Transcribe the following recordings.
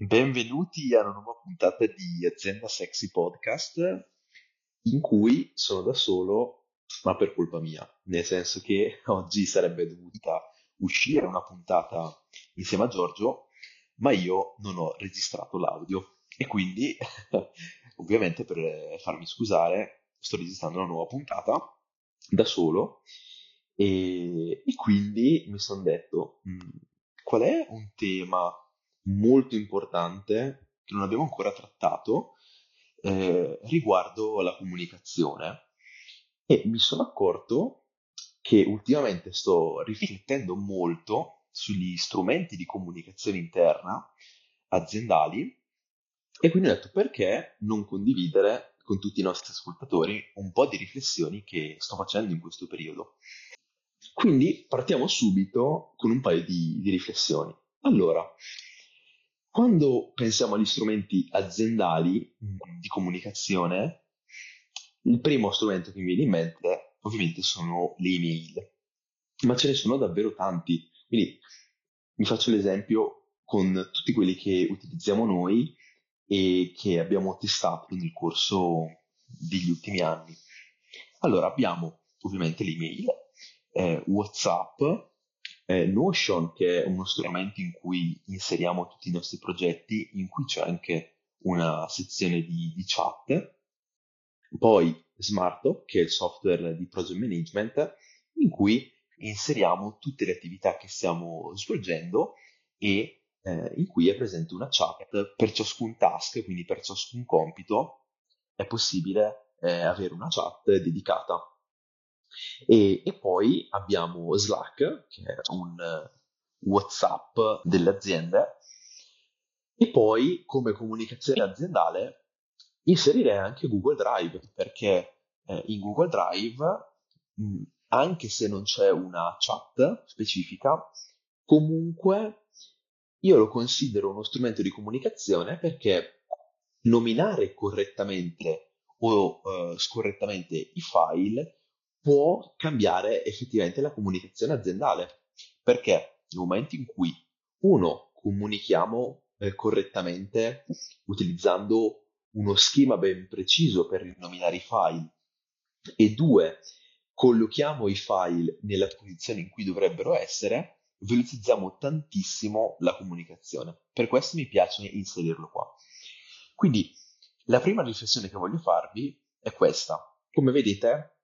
Benvenuti a una nuova puntata di Azienda Sexy Podcast in cui sono da solo, ma per colpa mia, nel senso che oggi sarebbe dovuta uscire una puntata insieme a Giorgio, ma io non ho registrato l'audio. E quindi ovviamente per farmi scusare sto registrando una nuova puntata da solo. E, e quindi mi sono detto "Mm, qual è un tema molto importante che non abbiamo ancora trattato eh, riguardo la comunicazione e mi sono accorto che ultimamente sto riflettendo molto sugli strumenti di comunicazione interna aziendali e quindi ho detto perché non condividere con tutti i nostri ascoltatori un po' di riflessioni che sto facendo in questo periodo. Quindi partiamo subito con un paio di, di riflessioni. Allora, quando pensiamo agli strumenti aziendali mm, di comunicazione, il primo strumento che mi viene in mente ovviamente sono le email, ma ce ne sono davvero tanti. Quindi vi faccio l'esempio con tutti quelli che utilizziamo noi e che abbiamo testato nel corso degli ultimi anni. Allora abbiamo ovviamente l'email, eh, WhatsApp, eh, Notion, che è uno strumento in cui inseriamo tutti i nostri progetti, in cui c'è anche una sezione di, di chat, poi Smarto, che è il software di project management, in cui inseriamo tutte le attività che stiamo svolgendo e eh, in cui è presente una chat per ciascun task, quindi per ciascun compito è possibile eh, avere una chat dedicata e, e poi abbiamo Slack, che è un uh, WhatsApp delle aziende, e poi come comunicazione aziendale inserirei anche Google Drive, perché eh, in Google Drive, mh, anche se non c'è una chat specifica, comunque io lo considero uno strumento di comunicazione perché nominare correttamente o uh, scorrettamente i file può cambiare effettivamente la comunicazione aziendale, perché nel momento in cui uno comunichiamo eh, correttamente utilizzando uno schema ben preciso per rinominare i file e due collochiamo i file nella posizione in cui dovrebbero essere, velocizziamo tantissimo la comunicazione. Per questo mi piace inserirlo qua. Quindi la prima riflessione che voglio farvi è questa. Come vedete,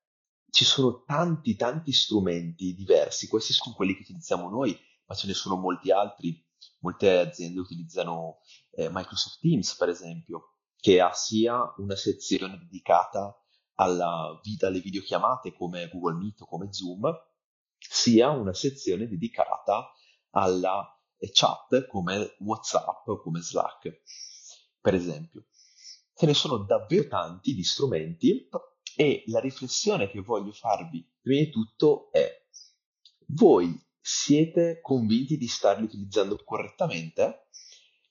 ci sono tanti, tanti strumenti diversi. Questi sono quelli che utilizziamo noi, ma ce ne sono molti altri. Molte aziende utilizzano eh, Microsoft Teams, per esempio, che ha sia una sezione dedicata alla alle videochiamate come Google Meet o come Zoom, sia una sezione dedicata alla eh, chat come WhatsApp o come Slack, per esempio. Ce ne sono davvero tanti di strumenti e la riflessione che voglio farvi prima di tutto è, voi siete convinti di starli utilizzando correttamente?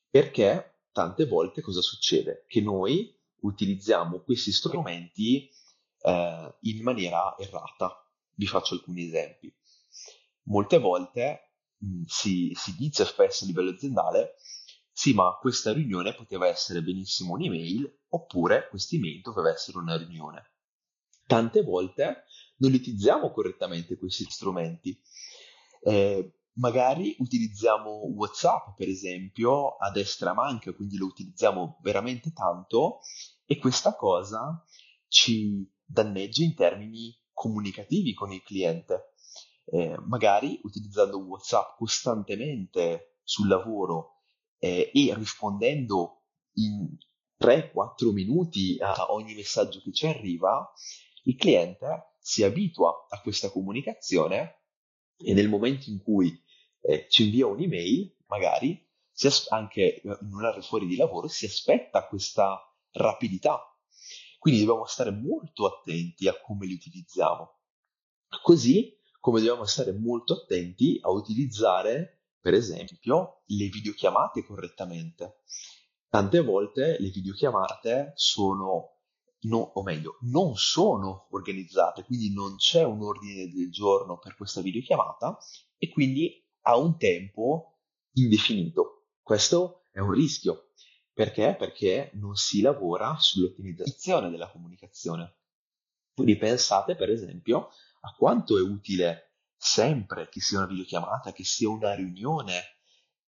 Perché tante volte cosa succede? Che noi utilizziamo questi strumenti eh, in maniera errata. Vi faccio alcuni esempi. Molte volte mh, si, si dice spesso a livello aziendale sì, ma questa riunione poteva essere benissimo un'email oppure questa email doveva essere una riunione tante volte non utilizziamo correttamente questi strumenti. Eh, magari utilizziamo WhatsApp, per esempio, a destra manca, quindi lo utilizziamo veramente tanto e questa cosa ci danneggia in termini comunicativi con il cliente. Eh, magari utilizzando WhatsApp costantemente sul lavoro eh, e rispondendo in 3-4 minuti a ogni messaggio che ci arriva, il cliente si abitua a questa comunicazione e nel momento in cui eh, ci invia un'email, magari as- anche in un orario fuori di lavoro, si aspetta questa rapidità. Quindi dobbiamo stare molto attenti a come li utilizziamo. Così come dobbiamo stare molto attenti a utilizzare, per esempio, le videochiamate correttamente. Tante volte le videochiamate sono no, o meglio, non sono organizzate, quindi non c'è un ordine del giorno per questa videochiamata e quindi ha un tempo indefinito. Questo è un rischio. Perché? Perché non si lavora sull'ottimizzazione della comunicazione. Quindi pensate, per esempio, a quanto è utile sempre che sia una videochiamata, che sia una riunione,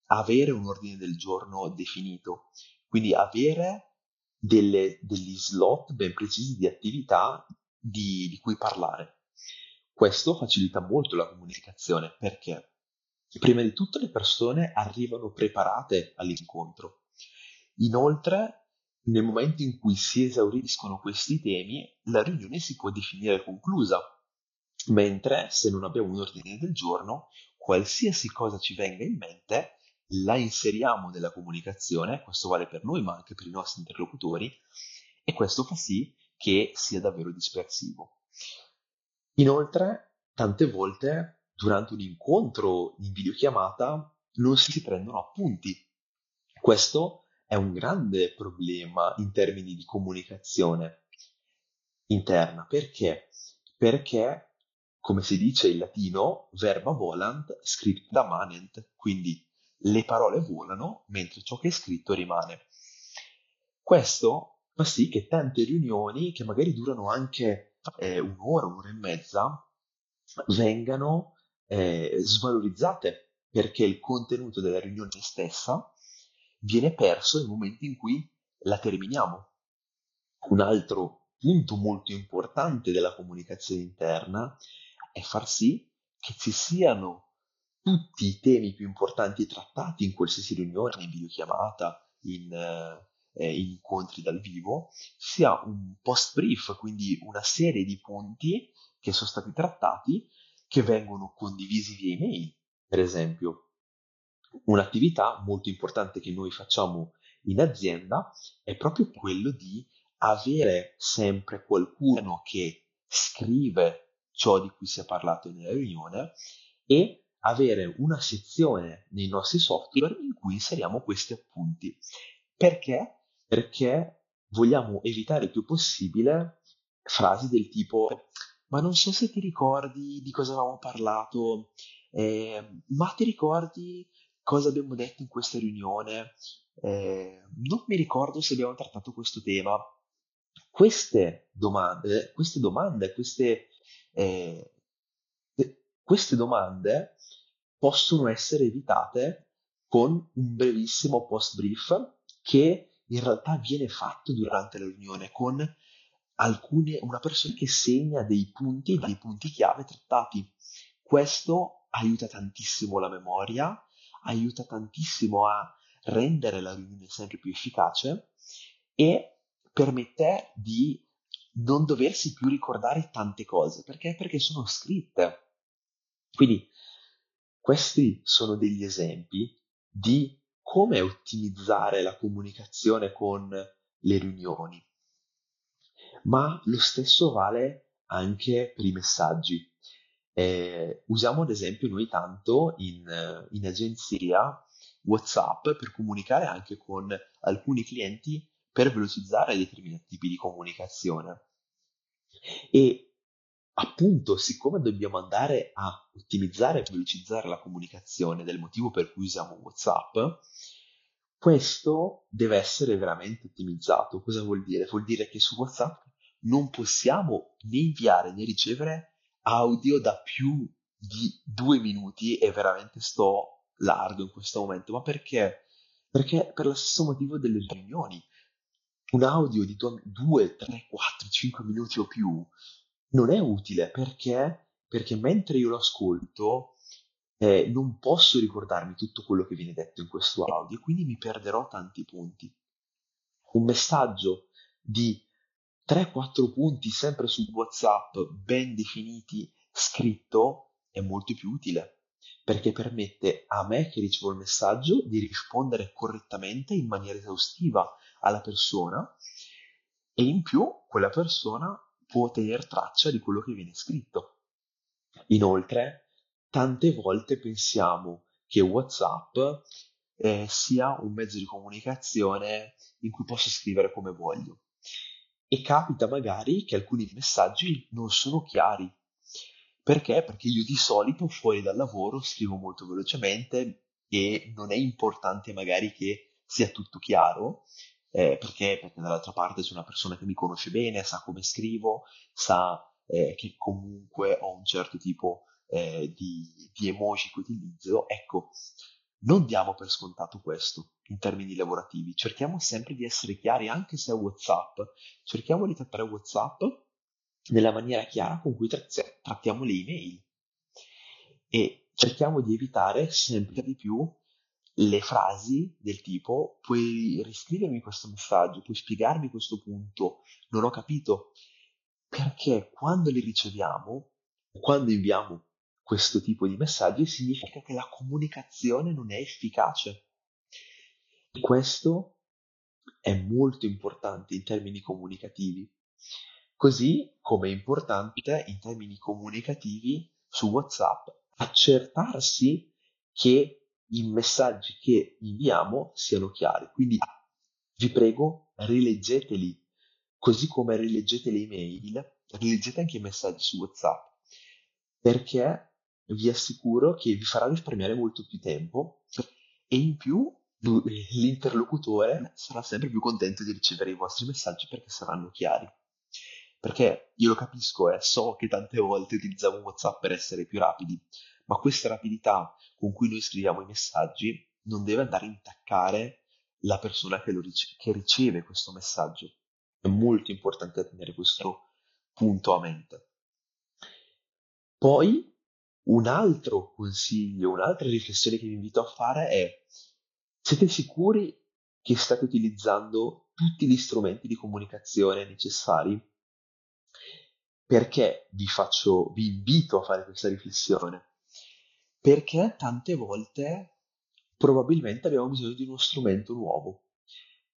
avere un ordine del giorno definito. Quindi avere delle, degli slot ben precisi di attività di, di cui parlare. Questo facilita molto la comunicazione perché prima di tutto le persone arrivano preparate all'incontro. Inoltre, nel momento in cui si esauriscono questi temi, la riunione si può definire conclusa, mentre se non abbiamo un ordine del giorno, qualsiasi cosa ci venga in mente, la inseriamo nella comunicazione, questo vale per noi ma anche per i nostri interlocutori, e questo fa sì che sia davvero dispersivo. Inoltre, tante volte durante un incontro in videochiamata non si prendono appunti. Questo è un grande problema in termini di comunicazione interna. Perché? Perché, come si dice in latino, verba volant, scripta manent, quindi le parole volano mentre ciò che è scritto rimane. Questo fa sì che tante riunioni, che magari durano anche eh, un'ora, un'ora e mezza, vengano eh, svalorizzate perché il contenuto della riunione stessa viene perso nel momento in cui la terminiamo. Un altro punto molto importante della comunicazione interna è far sì che ci siano tutti i temi più importanti trattati in qualsiasi riunione, in videochiamata, in, eh, in incontri dal vivo, sia un post brief, quindi una serie di punti che sono stati trattati che vengono condivisi via email. Per esempio, un'attività molto importante che noi facciamo in azienda è proprio quello di avere sempre qualcuno che scrive ciò di cui si è parlato nella riunione e avere una sezione nei nostri software in cui inseriamo questi appunti. Perché? Perché vogliamo evitare il più possibile frasi del tipo ma non so se ti ricordi di cosa avevamo parlato, eh, ma ti ricordi cosa abbiamo detto in questa riunione? Eh, non mi ricordo se abbiamo trattato questo tema. Queste domande, queste domande, queste, eh, queste domande possono essere evitate con un brevissimo post brief che in realtà viene fatto durante la riunione con alcune, una persona che segna dei punti, dei punti chiave trattati. Questo aiuta tantissimo la memoria, aiuta tantissimo a rendere la riunione sempre più efficace e permette di non doversi più ricordare tante cose perché, perché sono scritte. Quindi questi sono degli esempi di come ottimizzare la comunicazione con le riunioni, ma lo stesso vale anche per i messaggi. Eh, usiamo ad esempio noi tanto in, in agenzia WhatsApp per comunicare anche con alcuni clienti per velocizzare determinati tipi di comunicazione. E appunto, siccome dobbiamo andare a ottimizzare e velocizzare la comunicazione del motivo per cui usiamo WhatsApp, questo deve essere veramente ottimizzato. Cosa vuol dire? Vuol dire che su WhatsApp non possiamo né inviare né ricevere audio da più di due minuti e veramente sto largo in questo momento. Ma perché? Perché per lo stesso motivo delle riunioni. Un audio di 2, 3, 4, 5 minuti o più non è utile perché, perché mentre io lo ascolto eh, non posso ricordarmi tutto quello che viene detto in questo audio, quindi mi perderò tanti punti. Un messaggio di 3-4 punti sempre su WhatsApp ben definiti, scritto, è molto più utile perché permette a me che ricevo il messaggio di rispondere correttamente in maniera esaustiva alla persona e in più quella persona può tenere traccia di quello che viene scritto. Inoltre, tante volte pensiamo che WhatsApp eh, sia un mezzo di comunicazione in cui posso scrivere come voglio. E capita magari che alcuni messaggi non sono chiari. Perché? Perché io di solito fuori dal lavoro scrivo molto velocemente e non è importante magari che sia tutto chiaro, eh, perché, perché dall'altra parte c'è una persona che mi conosce bene, sa come scrivo, sa eh, che comunque ho un certo tipo eh, di, di emoji che utilizzo. Ecco, non diamo per scontato questo in termini lavorativi, cerchiamo sempre di essere chiari anche se è WhatsApp, cerchiamo di trattare WhatsApp nella maniera chiara con cui trattiamo le email. E cerchiamo di evitare sempre di più le frasi del tipo puoi riscrivermi questo messaggio, puoi spiegarmi questo punto, non ho capito, perché quando li riceviamo, quando inviamo questo tipo di messaggi, significa che la comunicazione non è efficace. Questo è molto importante in termini comunicativi, così come è importante in termini comunicativi su WhatsApp accertarsi che i messaggi che inviamo siano chiari. Quindi vi prego, rileggeteli, così come rileggete le email, rileggete anche i messaggi su WhatsApp, perché vi assicuro che vi farà risparmiare molto più tempo e in più l'interlocutore sarà sempre più contento di ricevere i vostri messaggi perché saranno chiari. Perché io lo capisco eh, so che tante volte utilizziamo WhatsApp per essere più rapidi, ma questa rapidità con cui noi scriviamo i messaggi non deve andare a intaccare la persona che, rice- che riceve questo messaggio. È molto importante tenere questo punto a mente. Poi un altro consiglio, un'altra riflessione che vi invito a fare è siete sicuri che state utilizzando tutti gli strumenti di comunicazione necessari? Perché vi faccio, vi invito a fare questa riflessione? Perché tante volte probabilmente abbiamo bisogno di uno strumento nuovo.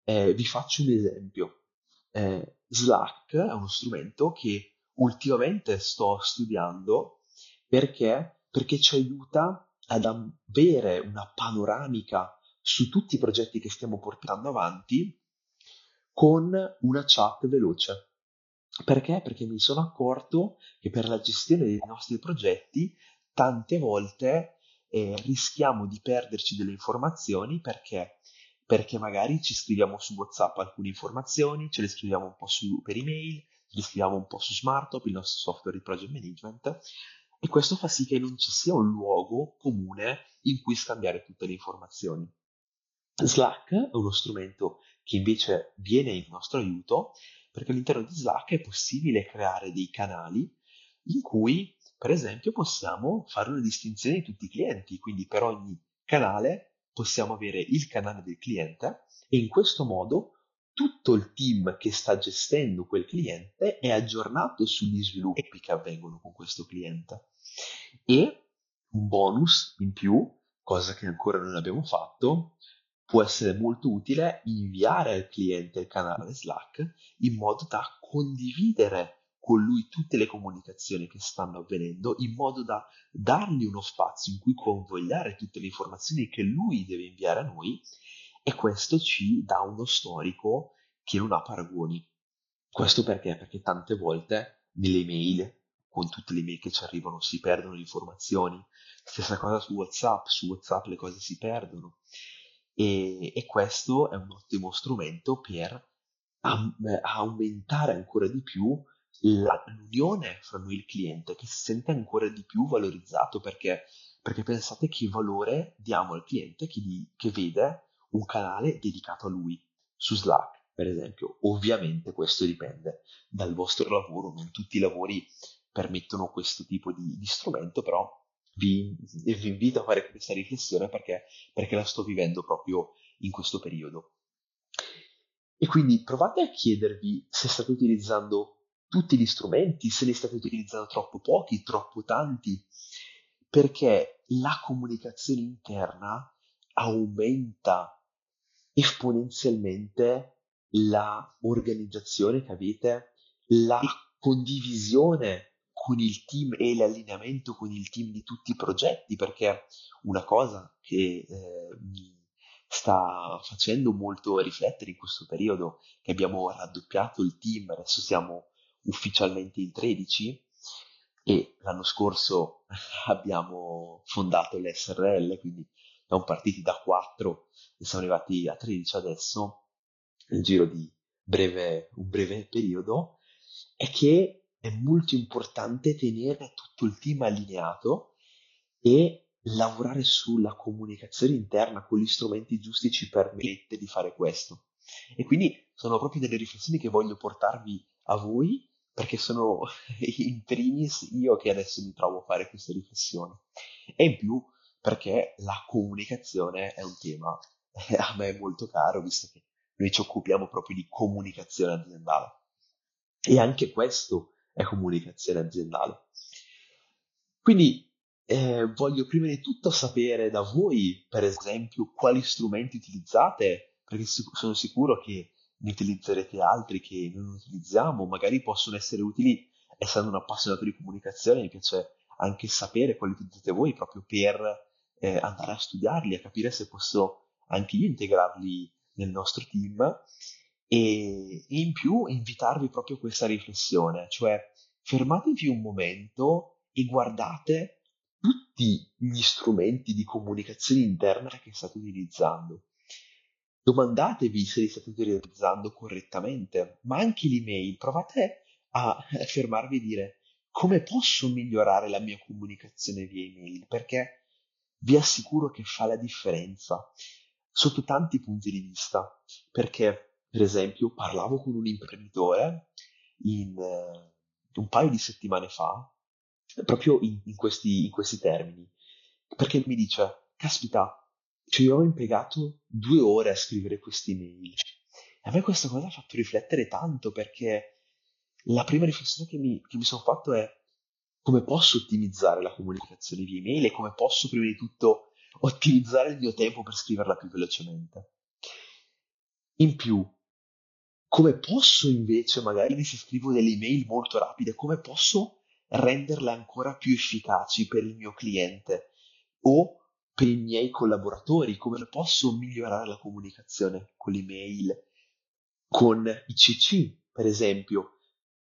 Eh, vi faccio un esempio. Eh, Slack è uno strumento che ultimamente sto studiando perché, perché ci aiuta ad avere una panoramica su tutti i progetti che stiamo portando avanti con una chat veloce. Perché? Perché mi sono accorto che per la gestione dei nostri progetti tante volte eh, rischiamo di perderci delle informazioni perché, perché magari ci scriviamo su WhatsApp alcune informazioni, ce le scriviamo un po' su, per email, ce le scriviamo un po' su SmartTop, il nostro software di project management, e questo fa sì che non ci sia un luogo comune in cui scambiare tutte le informazioni. Slack è uno strumento che invece viene in nostro aiuto perché all'interno di Slack è possibile creare dei canali in cui per esempio, possiamo fare una distinzione di tutti i clienti, quindi per ogni canale possiamo avere il canale del cliente e in questo modo tutto il team che sta gestendo quel cliente è aggiornato sugli sviluppi che avvengono con questo cliente. E un bonus in più, cosa che ancora non abbiamo fatto, può essere molto utile inviare al cliente il canale Slack in modo da condividere con lui tutte le comunicazioni che stanno avvenendo in modo da dargli uno spazio in cui convogliare tutte le informazioni che lui deve inviare a noi e questo ci dà uno storico che non ha paragoni. Questo perché? Perché tante volte nelle mail, con tutte le mail che ci arrivano, si perdono le informazioni. Stessa cosa su WhatsApp, su WhatsApp le cose si perdono. E, e questo è un ottimo strumento per am- aumentare ancora di più l'unione fra noi e il cliente che si sente ancora di più valorizzato perché, perché pensate che valore diamo al cliente che, di, che vede un canale dedicato a lui su Slack per esempio. Ovviamente questo dipende dal vostro lavoro non tutti i lavori permettono questo tipo di, di strumento però vi, vi, invito a fare questa riflessione perché, perché la sto vivendo proprio in questo periodo. E quindi provate a chiedervi se state utilizzando tutti gli strumenti, se ne state utilizzando troppo pochi, troppo tanti, perché la comunicazione interna aumenta esponenzialmente la organizzazione che avete, la condivisione con il team e l'allineamento con il team di tutti i progetti, perché una cosa che eh, mi sta facendo molto riflettere in questo periodo, che abbiamo raddoppiato il team, adesso siamo ufficialmente in 13 e l'anno scorso abbiamo fondato l'SRL, quindi siamo partiti da 4 e siamo arrivati a 13 adesso, nel giro di breve, un breve periodo, è che è molto importante tenere tutto il team allineato e lavorare sulla comunicazione interna con gli strumenti giusti ci permette di fare questo. E quindi sono proprio delle riflessioni che voglio portarvi a voi perché sono in primis io che adesso mi trovo a fare queste riflessioni. E in più perché la comunicazione è un tema a me molto caro, visto che noi ci occupiamo proprio di comunicazione aziendale. E anche questo è comunicazione aziendale. Quindi eh, voglio prima di tutto sapere da voi, per esempio, quali strumenti utilizzate, perché sono sicuro che ne utilizzerete altri che non utilizziamo, magari possono essere utili, essendo un appassionato di comunicazione, mi piace anche sapere quali utilizzate voi proprio per eh, andare a studiarli, a capire se posso anche io integrarli nel nostro team e, e in più invitarvi proprio a questa riflessione, cioè fermatevi un momento e guardate tutti gli strumenti di comunicazione interna che state utilizzando. Domandatevi se li state utilizzando correttamente, ma anche l'email. Provate a fermarvi e dire come posso migliorare la mia comunicazione via email, perché vi assicuro che fa la differenza sotto tanti punti di vista, perché per esempio parlavo con un imprenditore in, uh, un paio di settimane fa, proprio in, in, questi, in questi termini, perché mi dice, caspita, cioè io ho impiegato due ore a scrivere questi mail. A me questa cosa ha fatto riflettere tanto perché la prima riflessione che mi, che mi sono fatto è come posso ottimizzare la comunicazione via email e come posso prima di tutto ottimizzare il mio tempo per scriverla più velocemente. In più, come posso invece, magari se scrivo delle email molto rapide, come posso renderle ancora più efficaci per il mio cliente o per i miei collaboratori, come posso migliorare la comunicazione con l'email, con i CC, per esempio.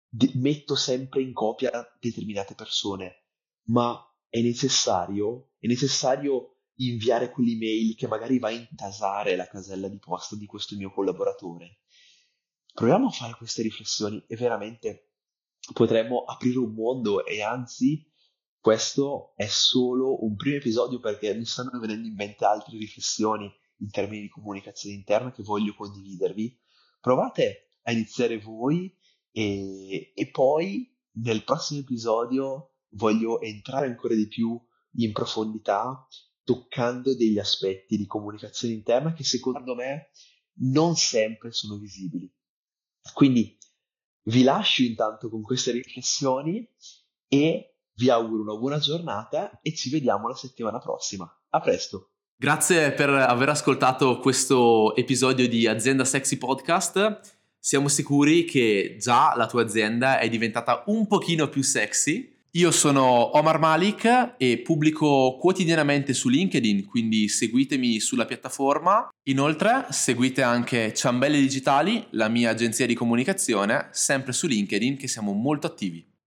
De- metto sempre in copia determinate persone, ma è necessario, è necessario inviare quell'email che magari va a intasare la casella di posta di questo mio collaboratore. Proviamo a fare queste riflessioni e veramente potremmo aprire un mondo e anzi questo è solo un primo episodio perché mi stanno venendo in mente altre riflessioni in termini di comunicazione interna che voglio condividervi. Provate a iniziare voi e, e poi nel prossimo episodio voglio entrare ancora di più in profondità toccando degli aspetti di comunicazione interna che secondo me non sempre sono visibili. Quindi vi lascio intanto con queste riflessioni e vi auguro una buona giornata e ci vediamo la settimana prossima. A presto! Grazie per aver ascoltato questo episodio di Azienda Sexy Podcast. Siamo sicuri che già la tua azienda è diventata un pochino più sexy. Io sono Omar Malik e pubblico quotidianamente su LinkedIn, quindi seguitemi sulla piattaforma. Inoltre seguite anche Ciambelle Digitali, la mia agenzia di comunicazione, sempre su LinkedIn che siamo molto attivi.